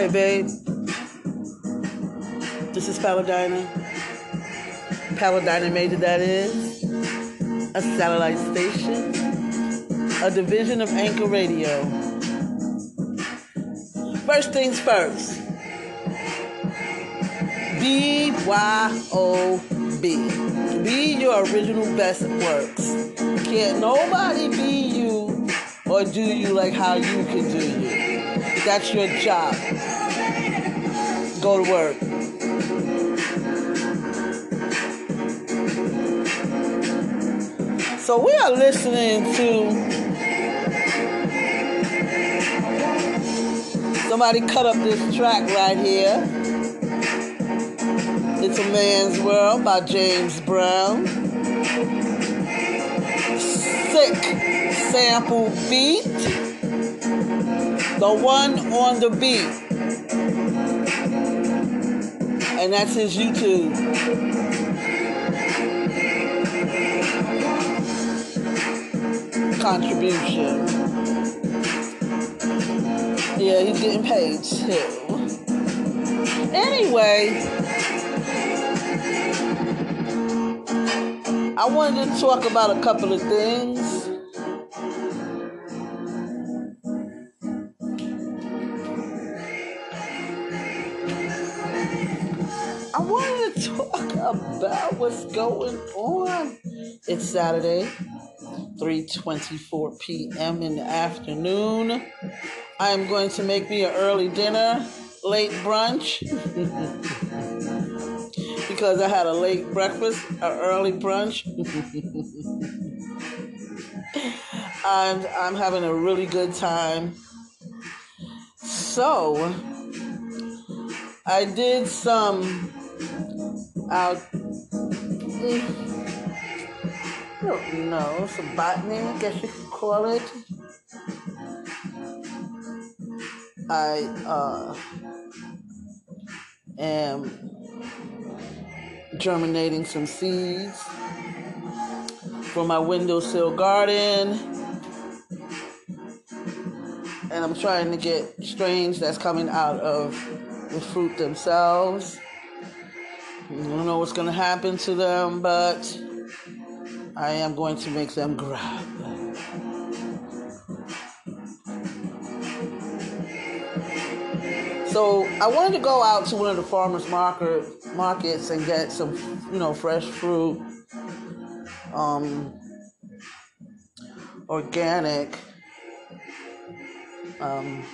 Hi, babe. This is Paladina. Paladina Major, that is. A satellite station. A division of Anchor Radio. First things first. B Y O B. Be your original best works. Can't nobody be you or do you like how you can do you. That's your job. Go to work. So we are listening to somebody cut up this track right here. It's a Man's World by James Brown. Sick sample beat. The one on the beat. And that's his YouTube. Contribution. Yeah, he's getting paid too. Anyway, I wanted to talk about a couple of things. What's going on. It's Saturday, 3:24 p.m. in the afternoon. I am going to make me an early dinner, late brunch. because I had a late breakfast, an early brunch. and I'm having a really good time. So, I did some out. I don't know, some botany, I guess you could call it. I uh, am germinating some seeds for my windowsill garden. And I'm trying to get strains that's coming out of the fruit themselves. I don't know what's going to happen to them, but I am going to make them grow. So I wanted to go out to one of the farmers market markets and get some, you know, fresh fruit, um, organic. Um,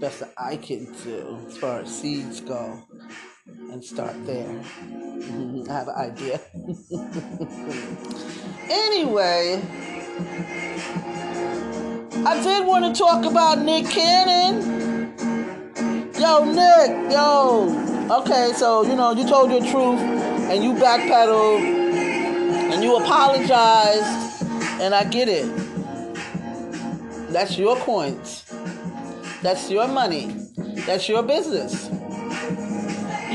best that I can do as far as seeds go, and start there. Mm-hmm. I have an idea. anyway, I did want to talk about Nick Cannon. Yo, Nick, yo. Okay, so you know you told your truth and you backpedaled and you apologized, and I get it. That's your coins. That's your money. That's your business.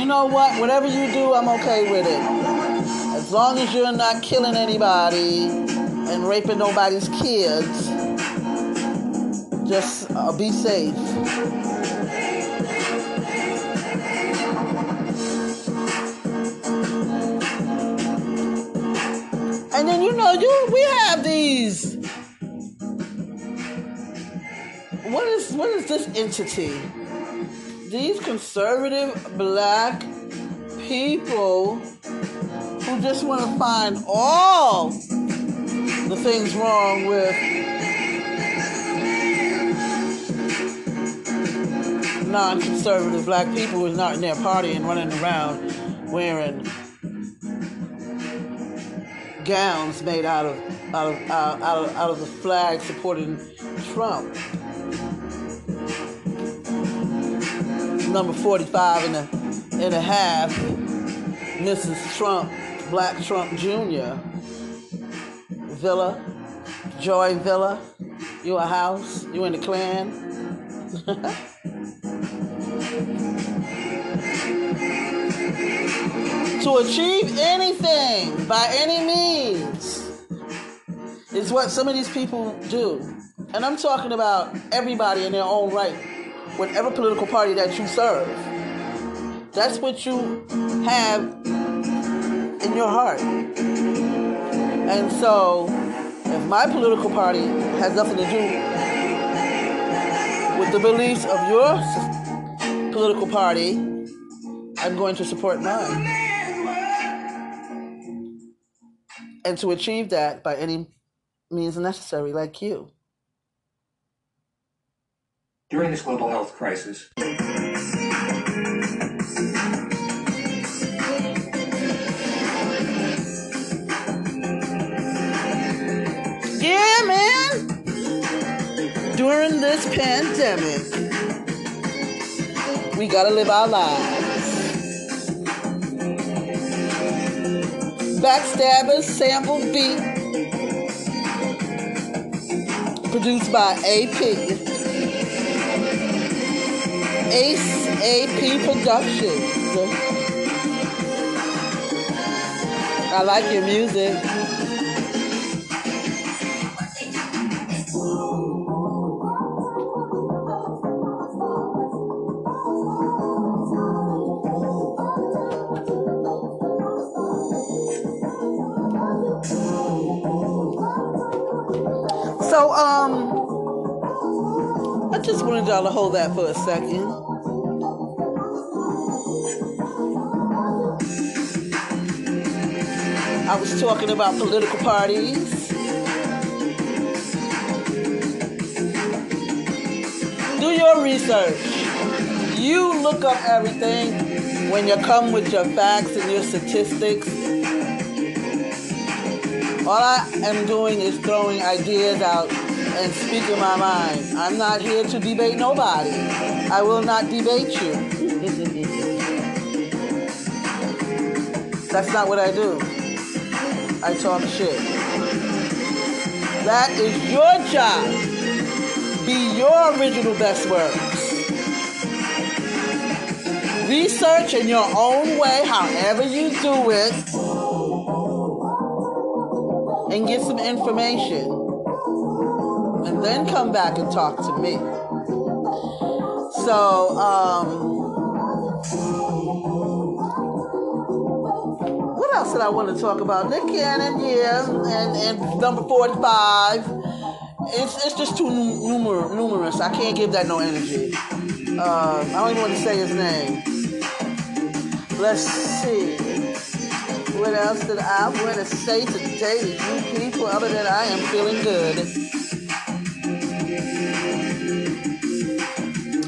You know what? Whatever you do, I'm okay with it. As long as you're not killing anybody and raping nobody's kids, just uh, be safe. And then you know, you we have these. What is what is this entity? These conservative black people who just want to find all the things wrong with non-conservative black people who's not in their party and running around wearing gowns made out of out of out of, out of the flag supporting Trump. Number 45 and a, and a half, Mrs. Trump, Black Trump Jr. Villa, Joy Villa, you a house, you in the clan. to achieve anything by any means is what some of these people do. And I'm talking about everybody in their own right. Whatever political party that you serve. That's what you have in your heart. And so, if my political party has nothing to do with the beliefs of your political party, I'm going to support mine. And to achieve that by any means necessary, like you. During this global health crisis, Yeah, man. During this pandemic, we gotta live our lives. Backstabbers sample beat. Produced by AP. Ace AP Productions. I like your music. So, um, I just wanted y'all to hold that for a second. I was talking about political parties. Do your research. You look up everything when you come with your facts and your statistics. All I am doing is throwing ideas out and speaking my mind. I'm not here to debate nobody. I will not debate you. That's not what I do. I talk shit. That is your job. Be your original best works. Research in your own way, however you do it, and get some information. And then come back and talk to me. So, um, what else did I want to talk about? Nick Cannon, yeah, and, and number 45. It's, it's just too numer- numerous. I can't give that no energy. Uh, I don't even want to say his name. Let's see. What else did I want to say today to you people other than I am feeling good?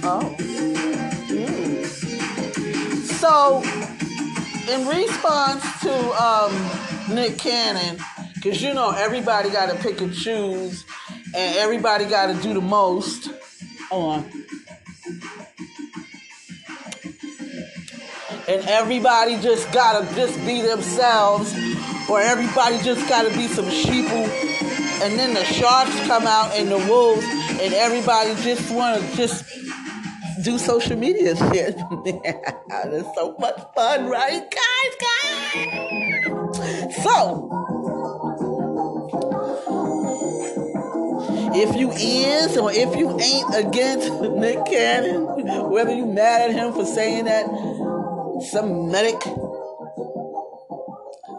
Oh. Mm. So, in response to um, Nick Cannon, because you know everybody got to pick and choose, and everybody got to do the most. Hold on. And everybody just gotta just be themselves, or everybody just gotta be some sheeple. And then the sharks come out and the wolves, and everybody just wanna just do social media shit. It's so much fun, right, guys, guys? So, if you is or if you ain't against Nick Cannon, whether you mad at him for saying that Semitic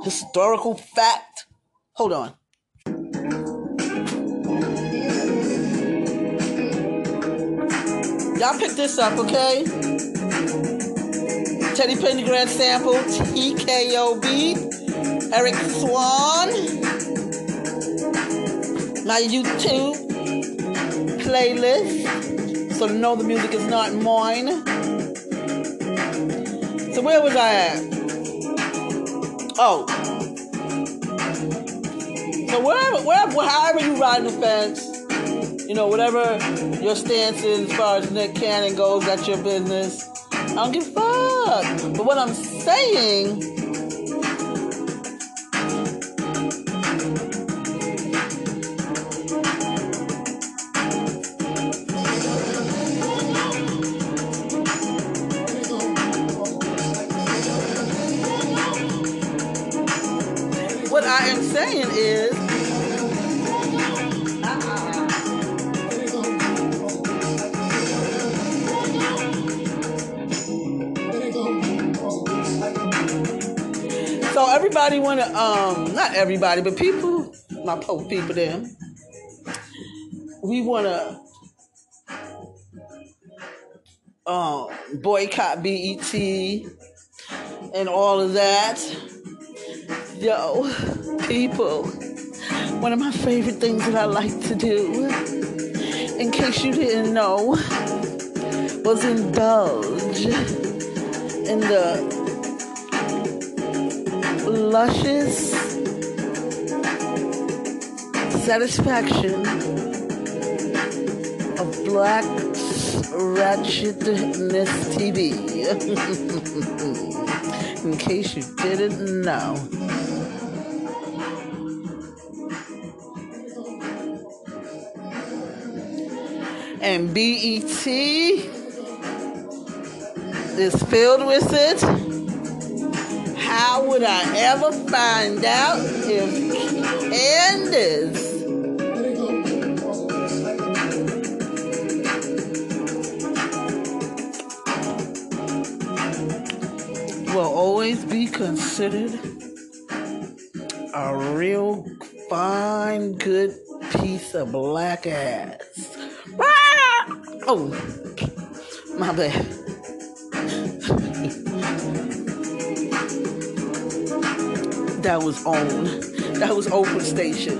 historical fact, hold on. Y'all pick this up, okay? Teddy Pendergrass sample, TKOB, Eric Swan, my YouTube playlist, so to know the music is not mine. So where was I at? Oh. So wherever, wherever, however you ride the fence, you know, whatever your stance is as far as Nick Cannon goes, that's your business. I don't give a fuck. But what I'm saying everybody want to, um, not everybody, but people, my poor people, them, we want to um, boycott BET and all of that. Yo, people, one of my favorite things that I like to do, in case you didn't know, was indulge in the luscious satisfaction of black ratchetness TV. in case you didn't know. And BET is filled with it. How would I ever find out if Candace will always be considered a real fine, good piece of black ass. Oh, my bad. That was on. That was open station.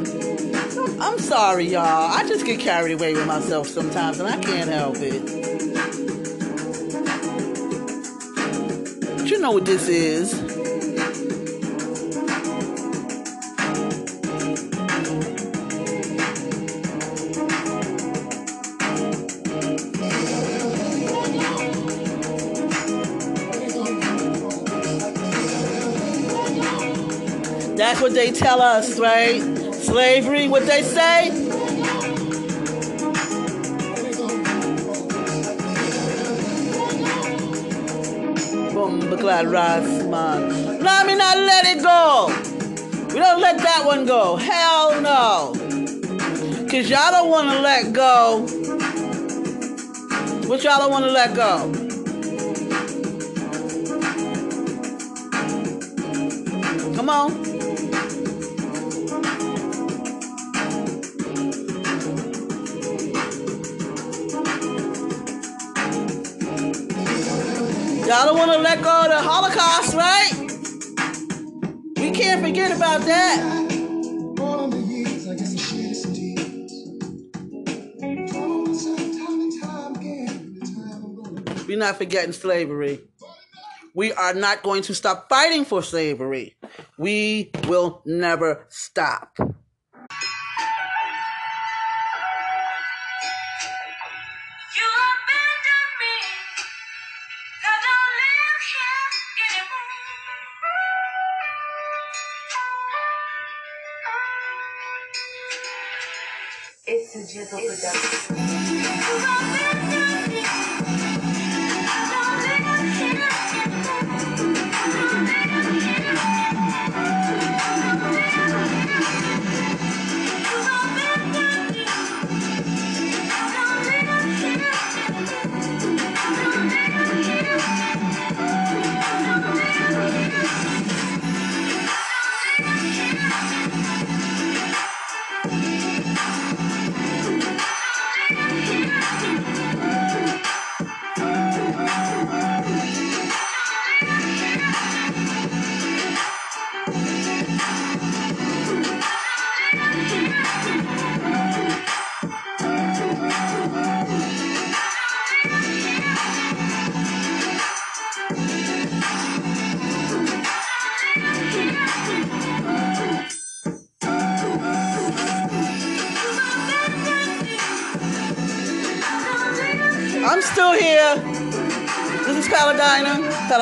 I'm sorry, y'all. I just get carried away with myself sometimes, and I can't help it. you know what this is. That's what they tell us, right? Slavery, what they say? Glad Ras man. No, I not let it go. We don't let that one go. Hell no. Cause y'all don't wanna let go. What y'all don't wanna let go? Come on. Not forgetting slavery. We are not going to stop fighting for slavery. We will never stop. It's a Jizzle production.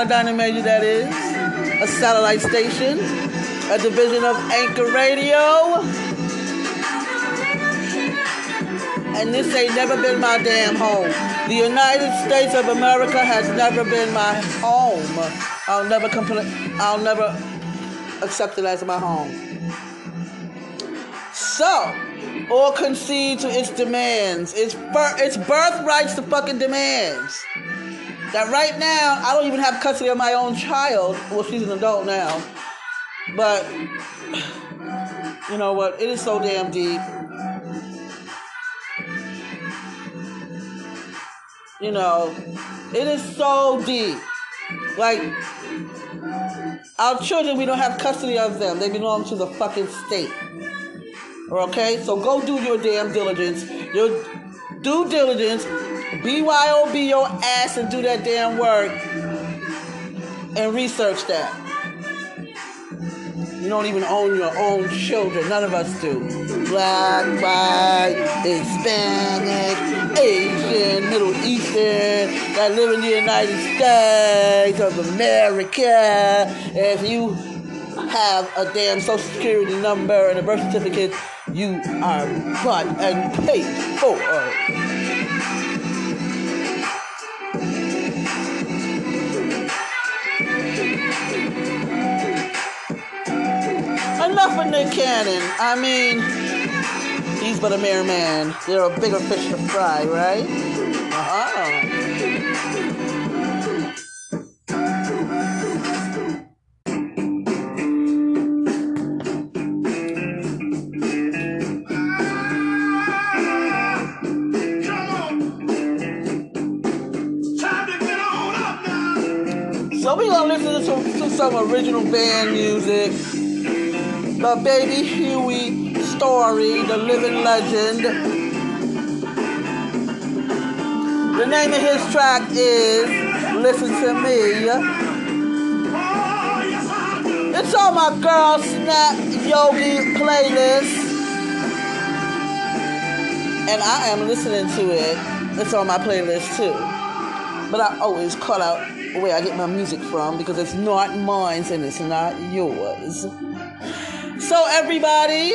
Paladina Major, that is, a satellite station, a division of Anchor Radio. And this ain't never been my damn home. The United States of America has never been my home. I'll never complain. I'll never accept it as my home. So, or concede to its demands. Its, bir- its birthrights to fucking demands that right now I don't even have custody of my own child. Well, she's an adult now. But you know what? It is so damn deep. You know, it is so deep. Like our children, we don't have custody of them. They belong to the fucking state. Okay? So go do your damn diligence. Your due diligence. BYOB your ass and do that damn work. And research that. You don't even own your own children. None of us do. Black, white, Hispanic, Asian, Middle Eastern, that live in the United States of America. If you have a damn social security number and a birth certificate, you are bought and paid for. Enough of Nick Cannon. I mean, he's but a mere man. There are a bigger fish to fry, right? Uh-huh. So we gonna listen to some, to some original band music. The Baby Huey story, the living legend. The name of his track is Listen to Me. It's on my Girl Snap Yogi playlist. And I am listening to it. It's on my playlist too. But I always call out where I get my music from because it's not mine and it's not yours. So, everybody,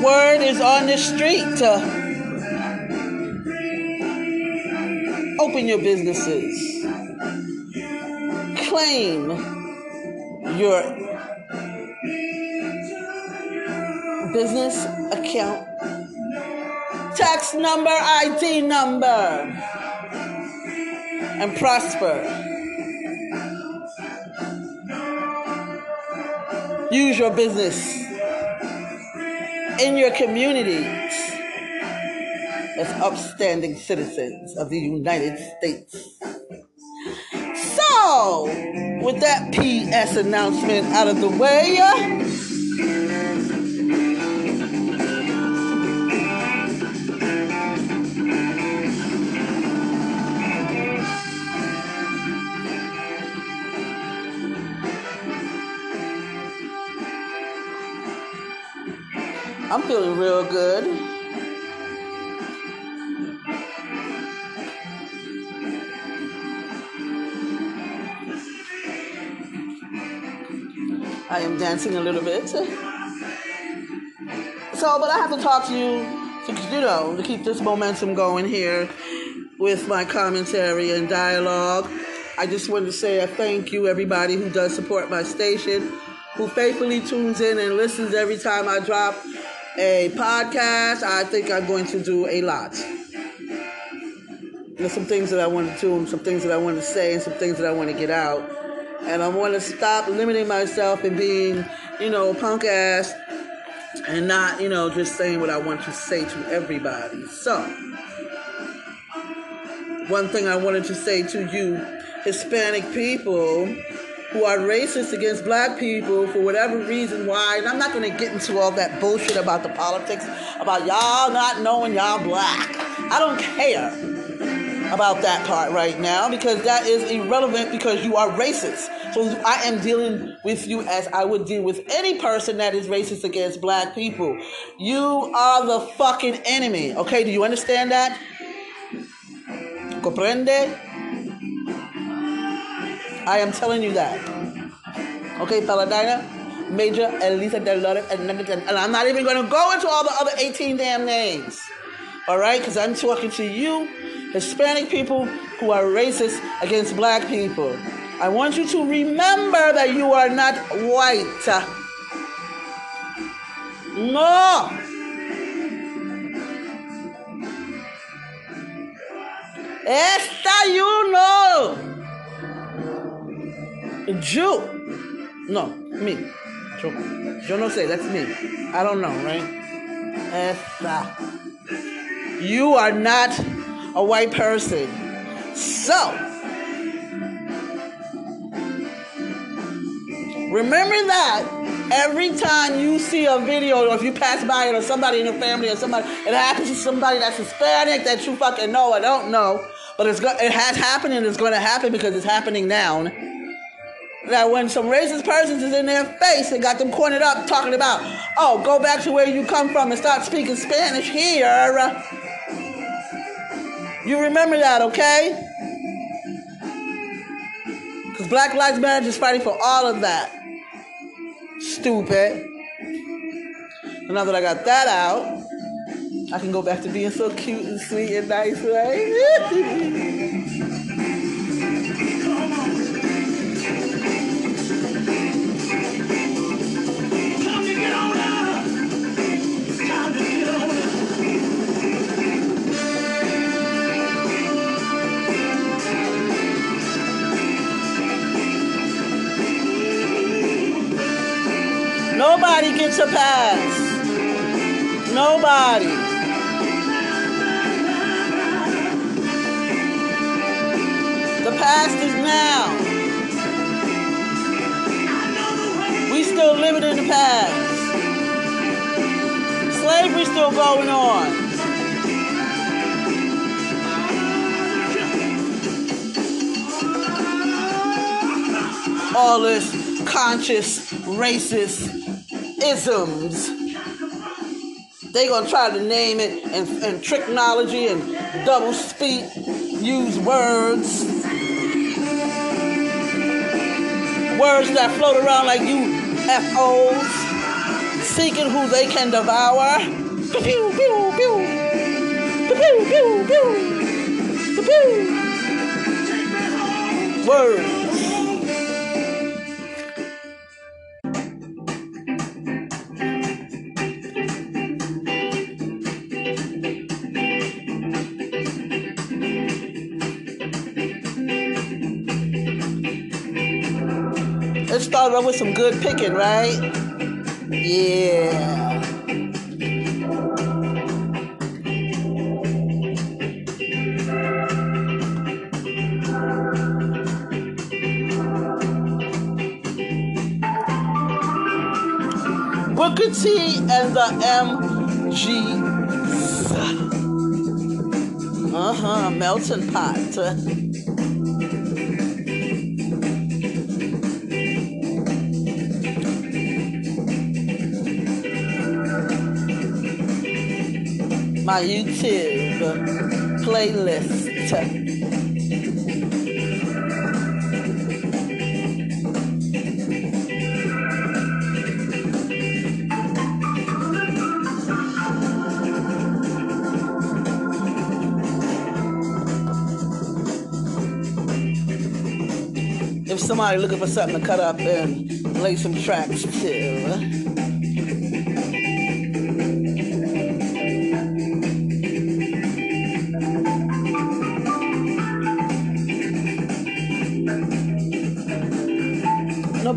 the word is on the street open your businesses, claim your business account, tax number, ID number, and prosper. Use your business in your communities as upstanding citizens of the United States. So, with that PS announcement out of the way, I'm feeling real good. I am dancing a little bit. So, but I have to talk to you, to, you know, to keep this momentum going here with my commentary and dialogue. I just wanted to say a thank you, everybody who does support my station, who faithfully tunes in and listens every time I drop a podcast. I think I'm going to do a lot. There's some things that I want to do, and some things that I want to say, and some things that I want to get out. And I want to stop limiting myself and being, you know, punk ass and not, you know, just saying what I want to say to everybody. So, one thing I wanted to say to you, Hispanic people who are racist against black people for whatever reason why, and I'm not going to get into all that bullshit about the politics, about y'all not knowing y'all black. I don't care about that part right now because that is irrelevant because you are racist. So I am dealing with you as I would deal with any person that is racist against black people. You are the fucking enemy. Okay, do you understand that? Comprende? I am telling you that. Okay, Paladina, Major, Elisa Dolores, and, and I'm not even going to go into all the other 18 damn names. All right, because I'm talking to you, Hispanic people who are racist against black people. I want you to remember that you are not white. No. Esta you know. Jew. No, me. Yo, yo no say, that's me. I don't know, right? Esta. You are not a white person. So, remember that every time you see a video or if you pass by it or somebody in your family or somebody, it happens to somebody that's Hispanic that you fucking know or don't know, but it's go- it has happened and it's going to happen because it's happening now. That when some racist persons is in their face and got them cornered up talking about, oh, go back to where you come from and start speaking Spanish here. You remember that, okay? Because Black Lives Matter is fighting for all of that. Stupid. And now that I got that out, I can go back to being so cute and sweet and nice, right? Nobody gets a pass. Nobody. The past is now. We still living in the past. Slavery still going on. All this conscious racist isms. They gonna try to name it and, and technology and double speak, use words, words that float around like UFOs, seeking who they can devour. Pew pew pew pew. Pew pew pew. Words. Let's off with some good picking, right? Yeah. Booker T and the MGs. Uh huh, melting pot. my YouTube playlist. If somebody looking for something to cut up and lay some tracks to.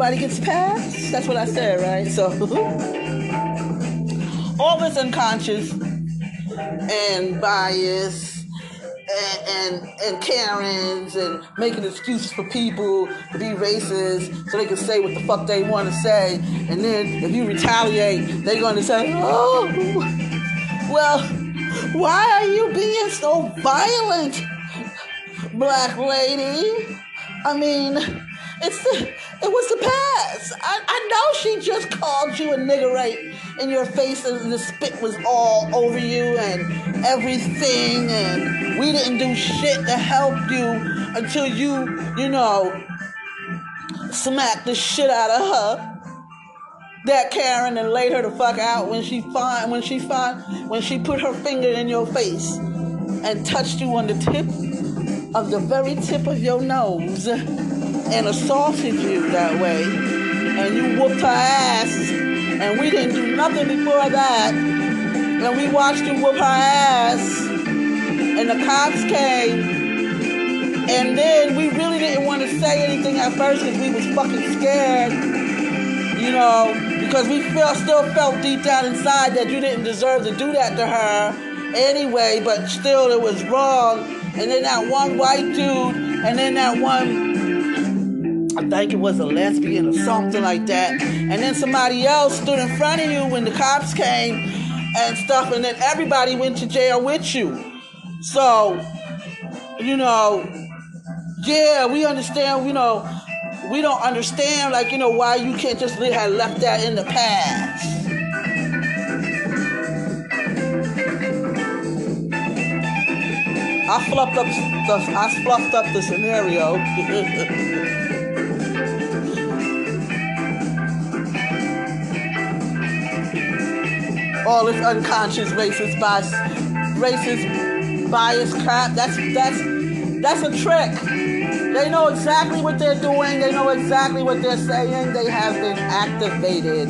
Nobody gets past. That's what I said, right? So all this unconscious and bias and, and and Karens and making excuses for people to be racist so they can say what the fuck they want to say. And then if you retaliate, they're going to say, "Oh, well, why are you being so violent, black lady?" I mean, it's the, it was the past. I, I know she just called you a nigger right in your face and the spit was all over you and everything and we didn't do shit to help you until you, you know, smacked the shit out of her. That Karen and laid her the fuck out when she find when she find when she put her finger in your face and touched you on the tip of the very tip of your nose and assaulted you that way and you whooped her ass and we didn't do nothing before that and we watched you whoop her ass and the cops came and then we really didn't want to say anything at first because we was fucking scared you know because we feel, still felt deep down inside that you didn't deserve to do that to her anyway but still it was wrong and then that one white dude and then that one I think it was a lesbian or something like that. And then somebody else stood in front of you when the cops came and stuff, and then everybody went to jail with you. So, you know, yeah, we understand, you know, we don't understand, like, you know, why you can't just have left that in the past. I fluffed up the, I fluffed up the scenario. all this unconscious racist bias, racist bias crap. That's that's that's a trick. They know exactly what they're doing. They know exactly what they're saying. They have been activated.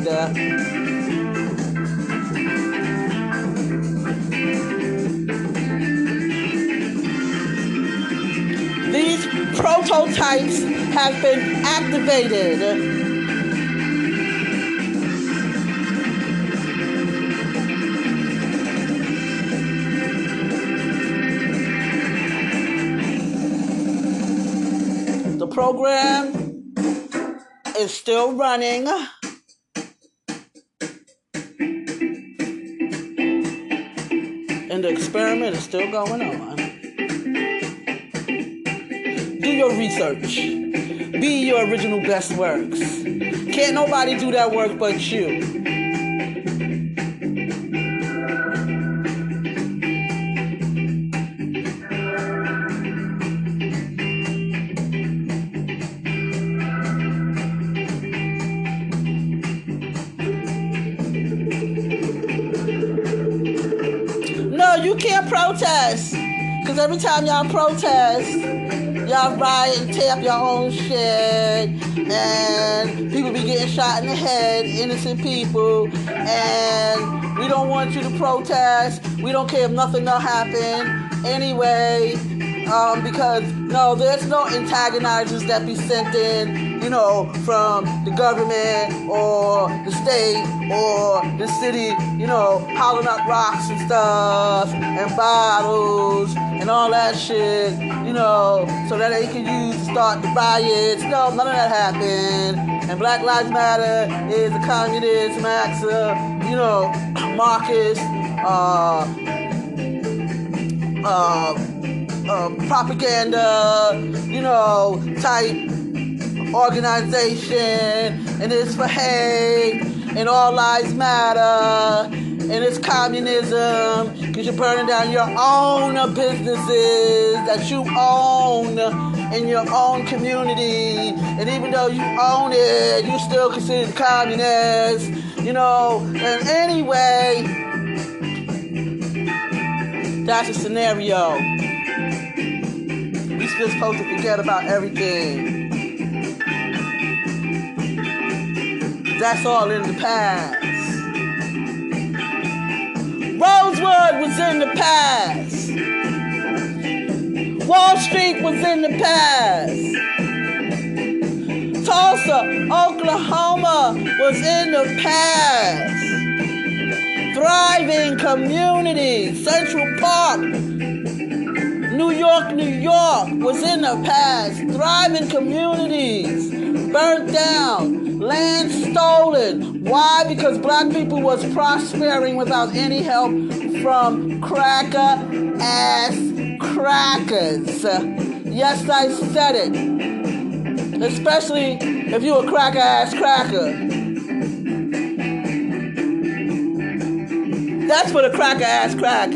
These prototypes have been activated. Program is still running. And the experiment is still going on. Do your research. Be your original best works. Can't nobody do that work but you. Every time y'all protest, y'all riot and tear up your own shit. And people be getting shot in the head, innocent people. And we don't want you to protest. We don't care if nothing will happen anyway. Um, because no, there's no antagonizers that be sent in you know, from the government or the state or the city, you know, piling up rocks and stuff and bottles and all that shit, you know, so that they can use to start the riots. No, none of that happened. And Black Lives Matter is a communist, Max, uh, you know, Marcus, uh, uh, uh, propaganda, you know, type organization and it's for hate and all lives matter and it's communism because you're burning down your own businesses that you own in your own community. And even though you own it you still considered communist you know? And anyway that's a scenario still supposed to forget about everything That's all in the past. Rosewood was in the past. Wall Street was in the past. Tulsa, Oklahoma was in the past. Thriving community, Central Park, New York, New York was in the past. Thriving communities burnt down land stolen. Why? Because black people was prospering without any help from cracker ass crackers. Yes, I said it. Especially if you a cracker ass cracker. That's what a cracker ass crack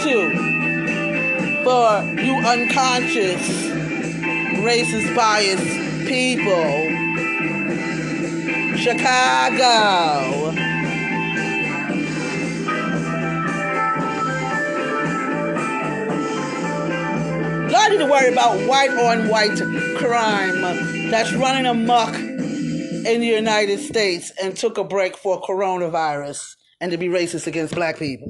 To for you unconscious, racist, biased people. Chicago. Y'all need to worry about white on white crime that's running amok in the United States and took a break for coronavirus and to be racist against black people.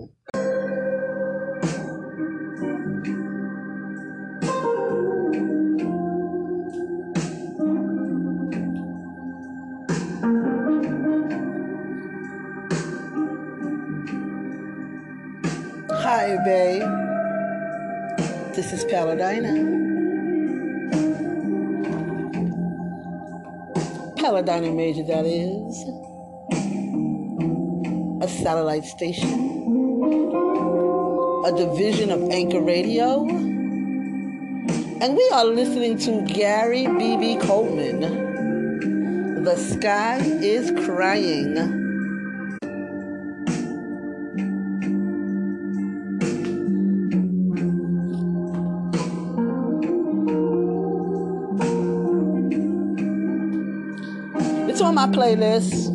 Hi, babe. This is Paladina. Paladina Major, that is. A satellite station. A division of Anchor Radio. And we are listening to Gary B.B. Coleman. The sky is crying. Playlist.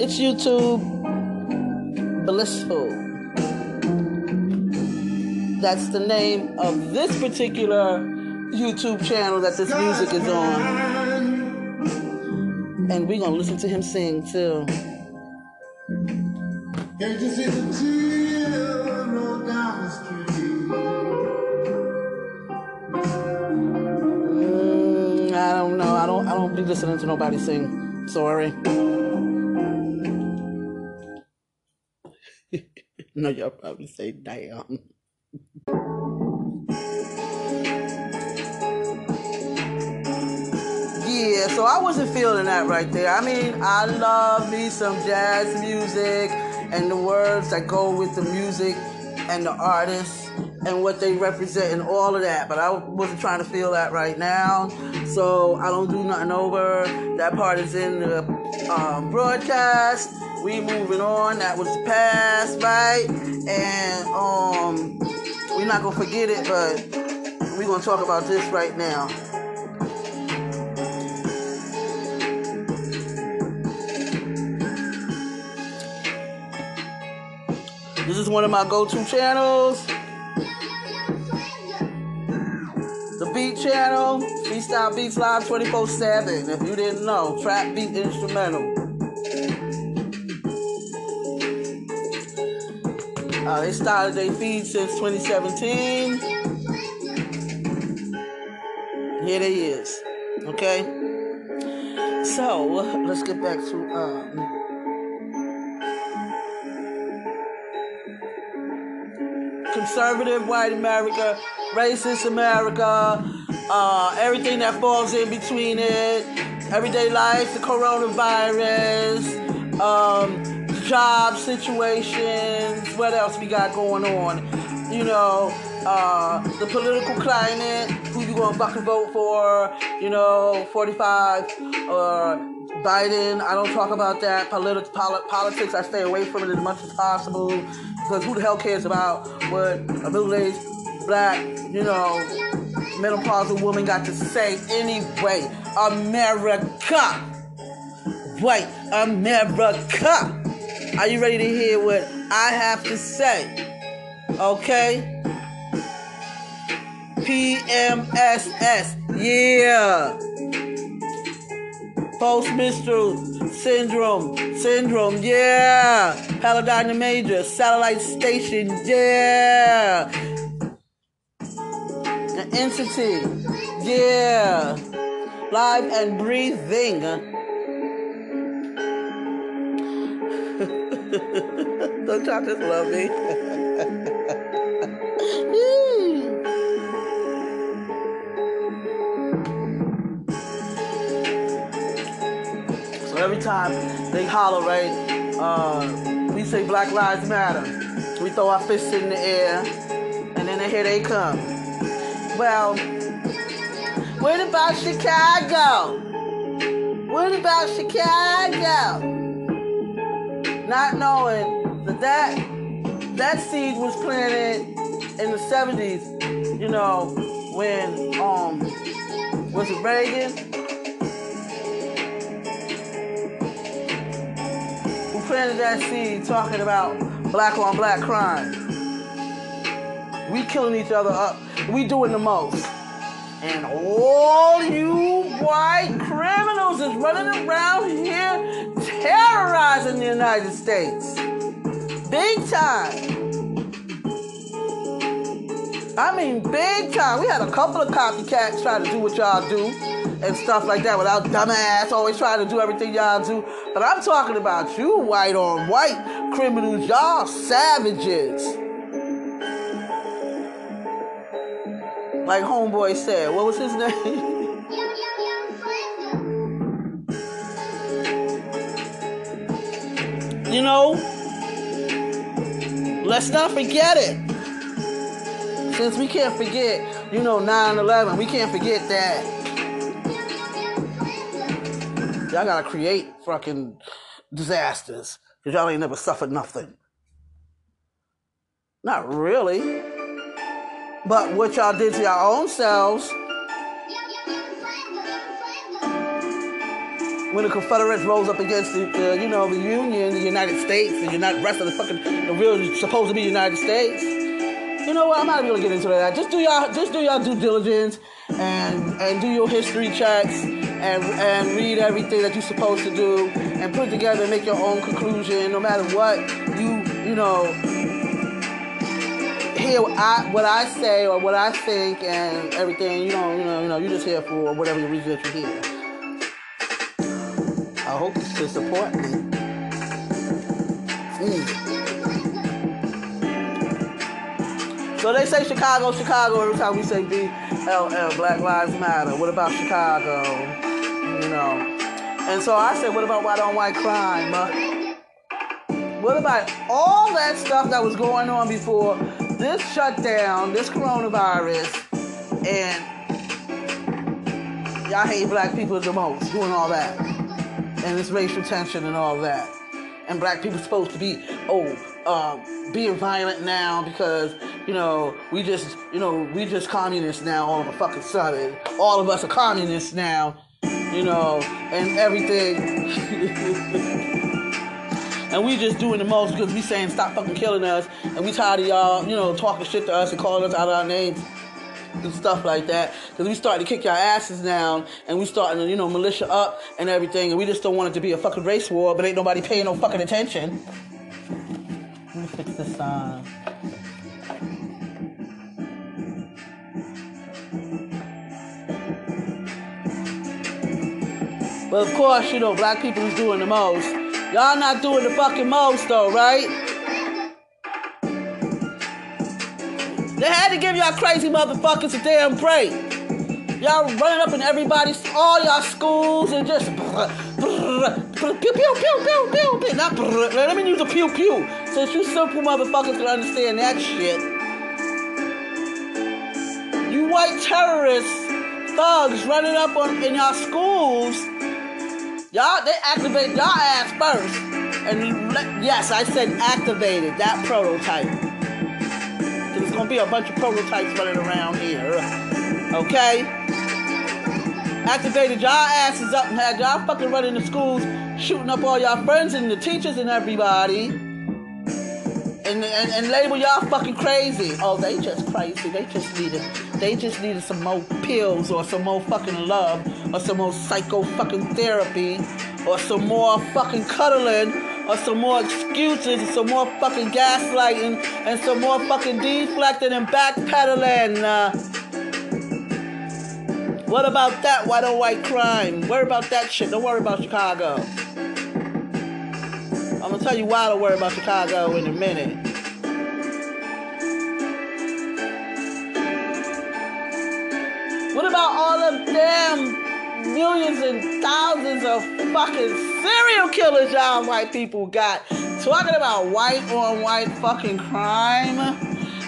It's YouTube Blissful. That's the name of this particular YouTube channel that this music is on. And we're going to listen to him sing too. Can't you see the children roll down the street? Mm, I don't know. I don't I don't be listening to nobody sing. Sorry. no, y'all probably say damn. Yeah, so I wasn't feeling that right there. I mean, I love me some jazz music and the words that go with the music and the artists and what they represent and all of that. But I wasn't trying to feel that right now. So I don't do nothing over. That part is in the um, broadcast. We moving on. That was the past, right? And um, we're not gonna forget it, but we're gonna talk about this right now. This is one of my go-to channels. The Beat Channel, Freestyle Beats Live 24-7. If you didn't know, trap beat instrumental. Uh, they started their feed since 2017. Here they is. Okay? So, let's get back to um, conservative white America, racist America, uh, everything that falls in between it, everyday life, the coronavirus, um, job situations, what else we got going on? You know, uh, the political climate, who you gonna fucking vote for? You know, 45 or Biden. I don't talk about that. Polit- poli- politics, I stay away from it as much as possible because who the hell cares about what a middle-aged black, you know, menopausal woman got to say anyway? America, white America. Are you ready to hear what I have to say? Okay. PMSS, yeah. Post-menstrual syndrome, syndrome, yeah. Paladina Major, satellite station, yeah. An entity, yeah. Live and breathing. Don't y'all just love me? time they holler, right? Uh, we say Black Lives Matter. We throw our fists in the air, and then here they come. Well, What about Chicago? What about Chicago? Not knowing that that, that seed was planted in the 70s, you know, when, um, was it Reagan? Planted that seed talking about black on black crime? We killing each other up. We doing the most. And all you white criminals is running around here terrorizing the United States. Big time. I mean, big time. We had a couple of copycats try to do what y'all do and stuff like that without dumbass always trying to do everything y'all do. But I'm talking about you white on white criminals. Y'all savages. Like Homeboy said, what was his name? you know, let's not forget it. Since we can't forget, you know, 9 11, we can't forget that. Y'all gotta create fucking disasters because y'all ain't never suffered nothing. Not really. But what y'all did to your own selves when the Confederates rose up against the, you know, the Union, the United States, the United rest of the fucking, the real supposed to be United States. You know what? I'm not even gonna get into that. Just do y'all, just do y'all due diligence and and do your history checks and and read everything that you're supposed to do and put together and make your own conclusion. No matter what you you know hear what I, what I say or what I think and everything. You know, you know, you know, you just here for whatever the reason you're here. I hope still support me. Mm. So they say Chicago, Chicago every time we say BLM, Black Lives Matter. What about Chicago? You know. And so I said, what about white on white crime? Uh, what about all that stuff that was going on before this shutdown, this coronavirus, and y'all hate black people the most, doing all that, and this racial tension and all that, and black people supposed to be oh um, being violent now because you know we just you know we just communists now all of a fucking sudden, all of us are communists now, you know, and everything. And we just doing the most because we saying stop fucking killing us. And we tired of y'all, you know, talking shit to us and calling us out our names and stuff like that. Because we starting to kick your asses down and we starting to, you know, militia up and everything. And we just don't want it to be a fucking race war, but ain't nobody paying no fucking attention. Let me fix this sign. But of course, you know, black people is doing the most. Y'all not doing the fucking most though, right? They had to give y'all crazy motherfuckers a damn break. Y'all running up in everybody's, all y'all schools and just pew pew pew pew pew pew. Not let me use a pew pew. Since you simple motherfuckers can understand that shit. You white terrorists, thugs running up on in y'all schools Y'all, they activated y'all ass first. And let, yes, I said activated that prototype. There's gonna be a bunch of prototypes running around here. Okay? Activated y'all asses up and had y'all fucking running the schools, shooting up all y'all friends and the teachers and everybody. And, and, and label y'all fucking crazy. Oh, they just crazy. They just needed they just needed some more pills or some more fucking love or some more psycho fucking therapy or some more fucking cuddling or some more excuses or some more fucking gaslighting and some more fucking deflecting and backpedaling. Uh, what about that white on white crime? Worry about that shit. Don't worry about Chicago. I'm gonna tell you why to worry about Chicago in a minute. What about all of them millions and thousands of fucking serial killers y'all white people got? Talking about white on white fucking crime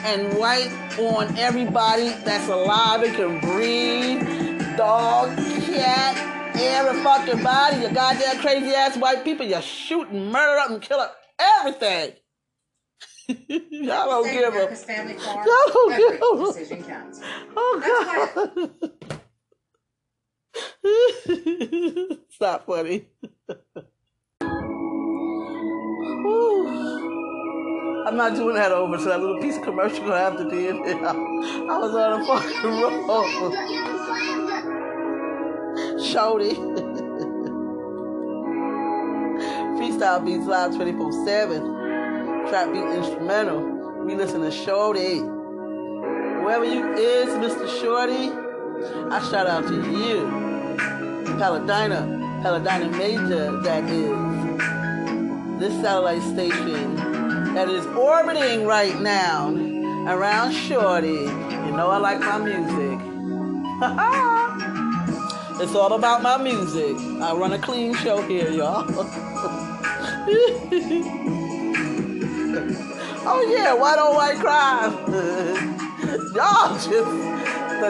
and white on everybody that's alive and can breathe dog, cat, every fucking body. You goddamn crazy ass white people. You shoot and murder up and kill up everything. Y'all don't State give a. America's Family Y'all don't give a- decision counts. Oh That's god. it's not funny. I'm not doing that over, so that little piece of commercial gonna have to be in there. I was on a fucking roll. Shorty. Freestyle beats live 24 7. Trap beat instrumental. We listen to Shorty. Whoever you is, Mr. Shorty, I shout out to you. Paladina, Paladina Major, that is. This satellite station that is orbiting right now around Shorty. You know I like my music. It's all about my music. I run a clean show here, y'all. oh yeah, white on white crime. y'all just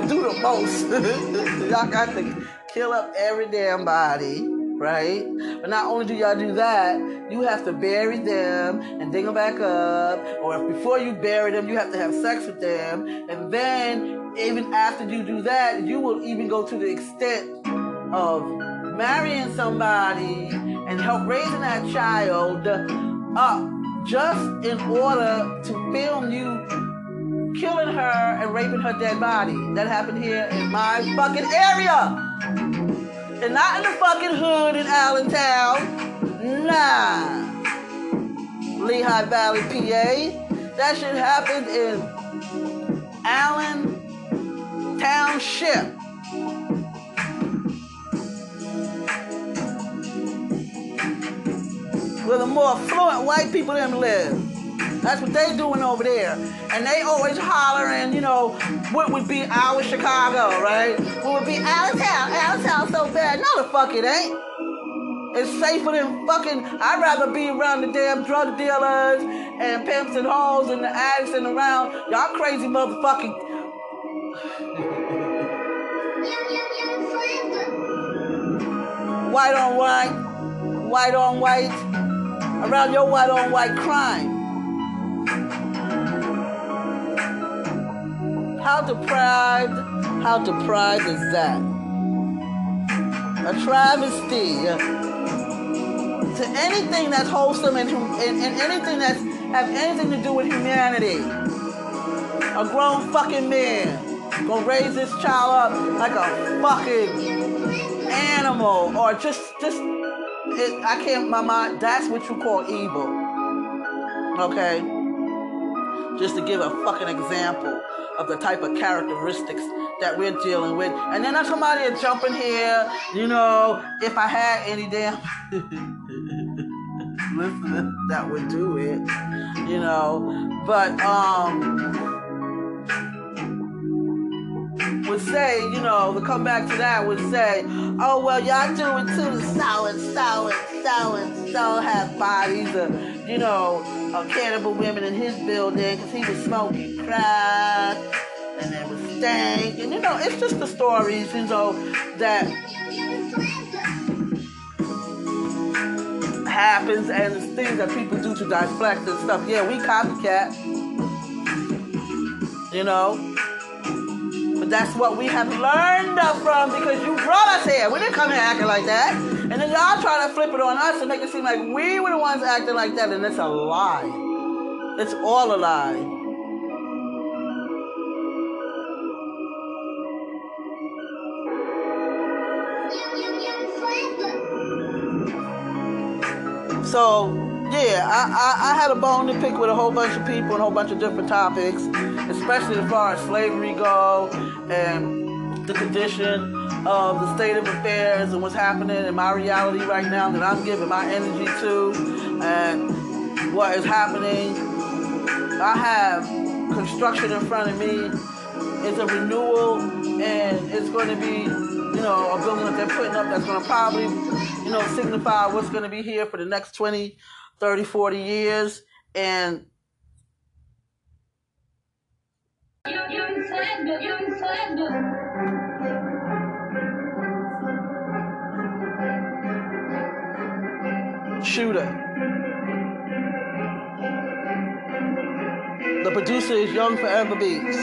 do the most. y'all got to kill up every damn body, right? But not only do y'all do that, you have to bury them and dig them back up. Or if before you bury them, you have to have sex with them. And then even after you do that, you will even go to the extent of marrying somebody and help raising that child up just in order to film you killing her and raping her dead body. That happened here in my fucking area. And not in the fucking hood in Allentown. Nah. Lehigh Valley, PA. That shit happened in Allen Township. Where the more affluent white people them live. That's what they doing over there. And they always hollering, you know, what would be our Chicago, right? What would be Allentown? Allentown so bad. No, the fuck it ain't. It's safer than fucking. I'd rather be around the damn drug dealers and pimps and hoes and the addicts and around y'all crazy motherfucking. White on white, white on white, around your white on white crime. How deprived, how deprived is that? A travesty to anything that's wholesome and, and, and anything that's have anything to do with humanity. A grown fucking man gonna raise this child up like a fucking animal or just just it, I can't my mind that's what you call evil. Okay? Just to give a fucking example of the type of characteristics that we're dealing with. And then I somebody is jumping here, you know, if I had any damn listeners that would do it, you know. But um would say, you know, to come back to that would say, oh well y'all do it too, the so and so and so and so have bodies of, you know, uh, cannibal women in his building because he was smoking crack and there was stank and you know, it's just the stories, you know, that happens and the things that people do to deflect and stuff. Yeah, we copycat. You know? But that's what we have learned from because you brought us here. We didn't come here acting like that. And then y'all try to flip it on us and make it seem like we were the ones acting like that. And it's a lie. It's all a lie. So yeah, I, I, I had a bone to pick with a whole bunch of people and a whole bunch of different topics, especially as far as slavery go and the condition of the state of affairs and what's happening in my reality right now that I'm giving my energy to and what is happening. I have construction in front of me. It's a renewal and it's going to be, you know, a building that they're putting up that's going to probably, you know, signify what's going to be here for the next 20, 30, 40 years. And Shooter. The producer is Young Forever Beats.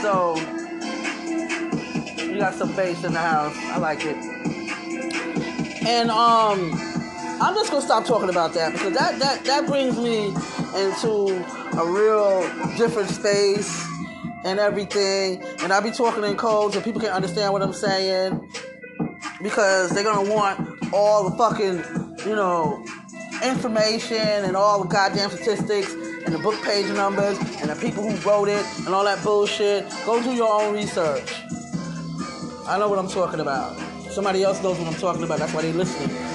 So, you got some bass in the house. I like it. And, um, I'm just gonna stop talking about that because that that that brings me into a real different space and everything. And I'll be talking in codes and people can understand what I'm saying because they're gonna want all the fucking, you know, information and all the goddamn statistics and the book page numbers and the people who wrote it and all that bullshit. Go do your own research. I know what I'm talking about. Somebody else knows what I'm talking about. That's why they're listening.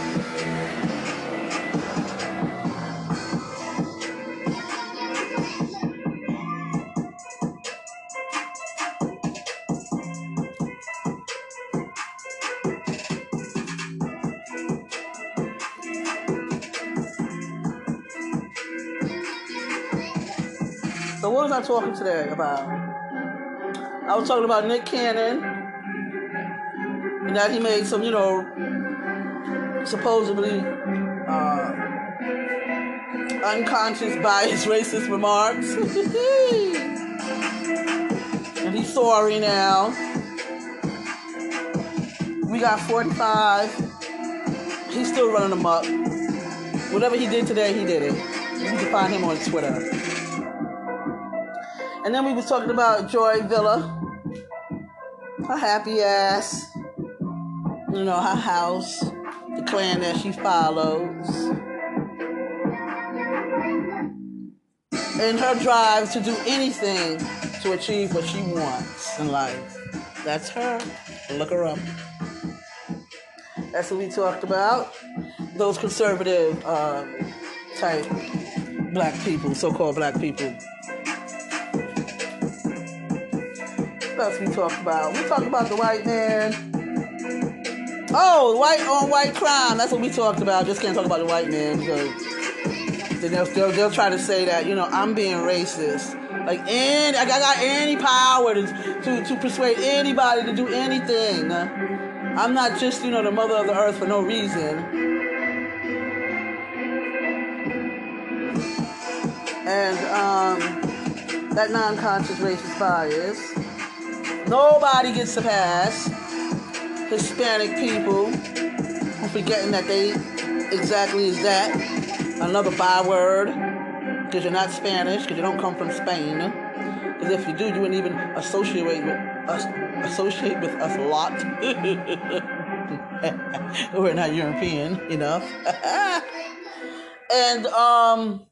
I talking today about? I was talking about Nick Cannon and that he made some, you know, supposedly uh, unconscious bias racist remarks. and he's sorry now. We got 45. He's still running amok. Whatever he did today, he did it. You can find him on Twitter. And then we was talking about Joy Villa, her happy ass, you know, her house, the clan that she follows, and her drive to do anything to achieve what she wants in life. That's her. Look her up. That's what we talked about. Those conservative uh, type black people, so-called black people. What else we talked about? We talked about the white man. Oh, white on white crime. That's what we talked about. Just can't talk about the white man because then they'll, they'll, they'll try to say that, you know, I'm being racist. Like, any, I got any power to, to, to persuade anybody to do anything. I'm not just, you know, the mother of the earth for no reason. And um, that non-conscious racist bias. Nobody gets to pass. Hispanic people who forgetting that they exactly is that. Another byword. Because you're not Spanish, because you don't come from Spain. Because if you do, you wouldn't even associate with us associate with us a lot. We're not European enough. and um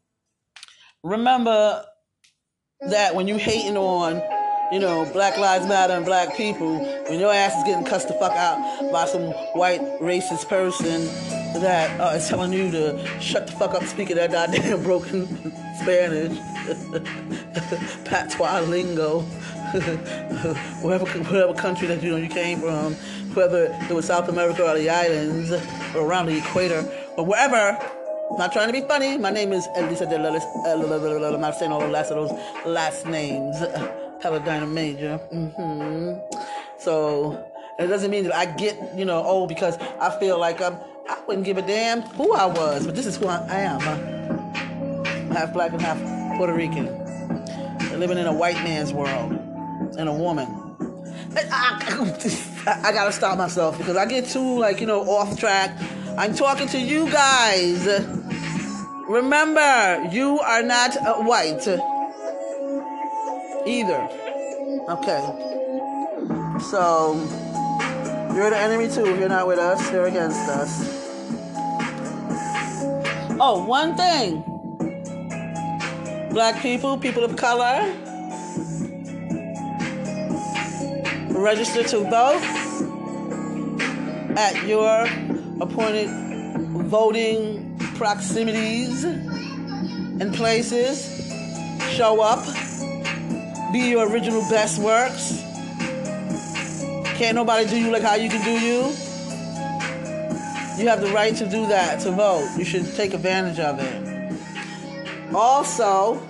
remember that when you hating on you know, Black Lives Matter and black people, when your ass is getting cussed the fuck out by some white racist person that uh, is telling you to shut the fuck up speaking that goddamn broken Spanish, patois lingo, whatever, whatever country that you know you came from, whether it was South America or the islands or around the equator or wherever. Not trying to be funny. My name is Elisa de Lillis. I'm not saying all the last of those last names. Paladina Major. hmm So it doesn't mean that I get, you know, old because I feel like I'm, I wouldn't give a damn who I was, but this is who I am. I'm half black and half Puerto Rican. living in a white man's world and a woman. I, I gotta stop myself because I get too, like, you know, off track. I'm talking to you guys. Remember, you are not white either. Okay. So, you're the enemy too if you're not with us, you're against us. Oh, one thing. Black people, people of color, register to vote at your appointed voting proximities and places. Show up. Be your original best works. Can't nobody do you like how you can do you. You have the right to do that, to vote. You should take advantage of it. Also,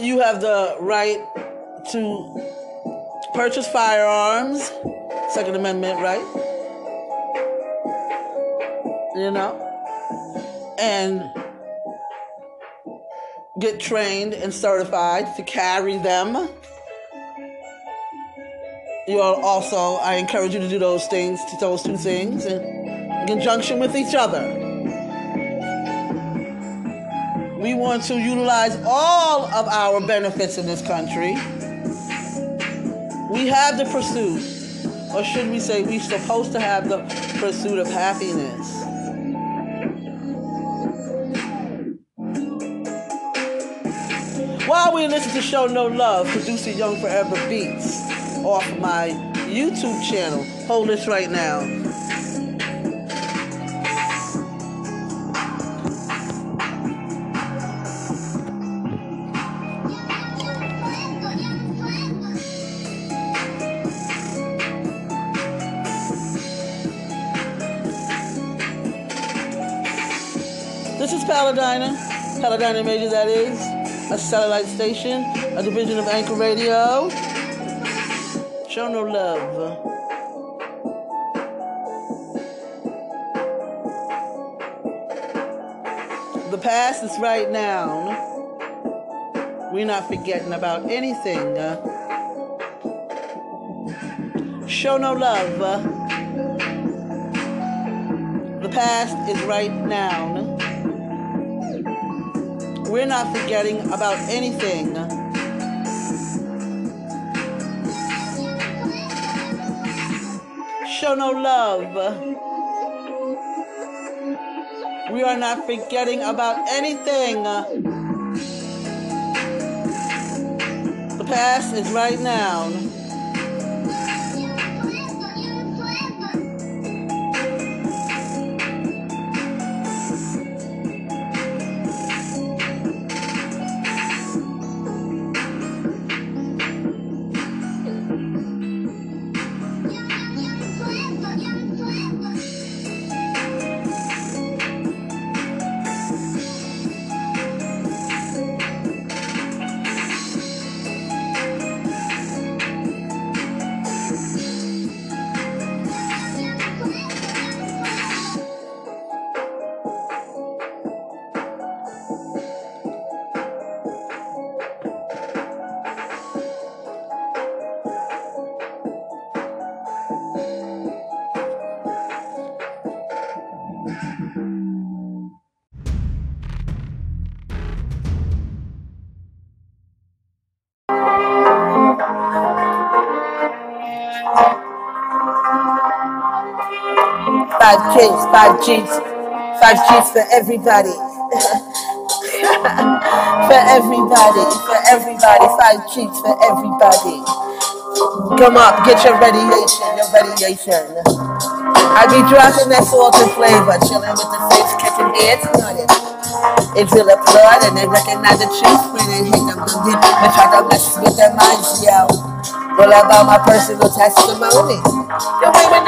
you have the right to purchase firearms, Second Amendment right. you know, and get trained and certified to carry them. You are also, I encourage you to do those things, to those two things, in, in conjunction with each other. We want to utilize all of our benefits in this country. We have the pursuit, or should we say, we're supposed to have the pursuit of happiness. We listen to Show No Love, producer Young Forever Beats off my YouTube channel. Hold this right now. This is Paladina, Paladina Major, that is, a satellite station, a division of Anchor Radio. Show no love. The past is right now. We're not forgetting about anything. Show no love. The past is right now. We're not forgetting about anything. Show no love. We are not forgetting about anything. The past is right now. Five Gs, five Gs for everybody. for everybody, for everybody, five Gs for everybody. Come up, get your radiation, your radiation. I be dropping that salt and flavor, chilling with the face, catching heads, nodding. It's real applaud and they recognize the truth when they hit them, them deep. They try to mess with their minds, yo. Well, about my personal testimony. The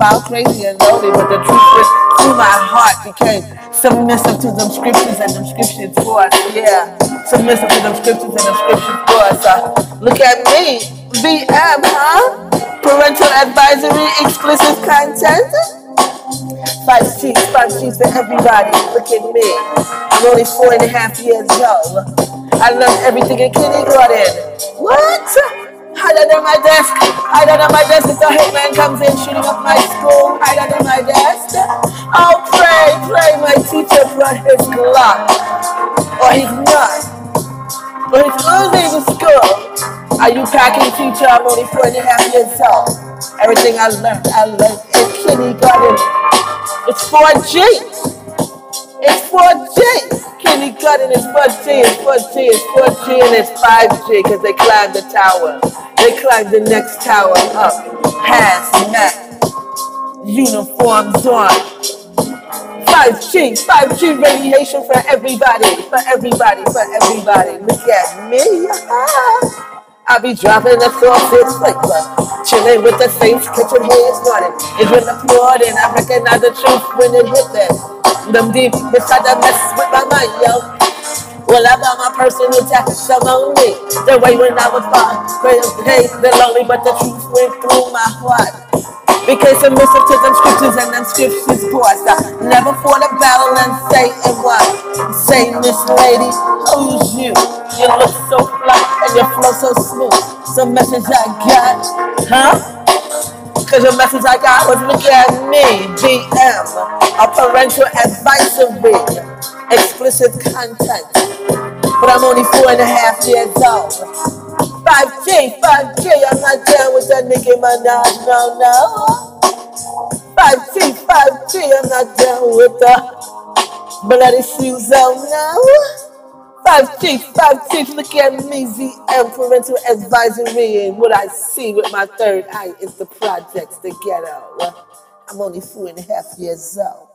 yeah, crazy and lonely, but the truth was through my heart became submissive to them scriptures and them scriptures for us, yeah, submissive to them scriptures and them scriptures for us. Uh, look at me, VM, huh? Parental advisory, explicit content. Five G's, five G's for everybody. Look at me. I'm only four and a half years old. I learned everything in kindergarten. What? Hide under my desk. Hide under my desk if a hitman comes in shooting up my school. Hide under my desk. Oh, pray, pray my teacher brought his Glock. Or he's not. But he's losing the school. Are you packing teacher? I'm only four and a half years old. Everything I learned, I learned in kindergarten. It's 4G. It's 4G. Kindergarten is 4G. It's 4G. It's 4G and it's 5G because they climbed the tower. They climbed the next tower up. Hazmat. Uniforms on. 5G, 5G radiation for everybody, for everybody, for everybody. Look at me. I be dropping the sausage flavor, chilling with the saints, catching hands running. It's been applauding, I recognize the truth when it hit them. Them deep beside the mess with my mind, yo. Well, about my personal testimony, the way when I was far, hey, the lonely, but the truth went through my heart. Because I listen to them scriptures and them scriptures course. I never fought a battle and say it was. Say, Miss Lady, who's you? You look so fly and your flow so smooth. Some message I got, huh? Cause the message I got was look at me, GM, a parental advisory, explicit content, but I'm only four and a half years old. 5G, 5G, I'm not down with that Nicki Minaj, no, no. 5G, 5G, I'm not down with the bloody shoes, oh no. 5G, 5G, look at me, ZM, parental advisory, and what I see with my third eye is the projects, the ghetto. I'm only four and a half years old.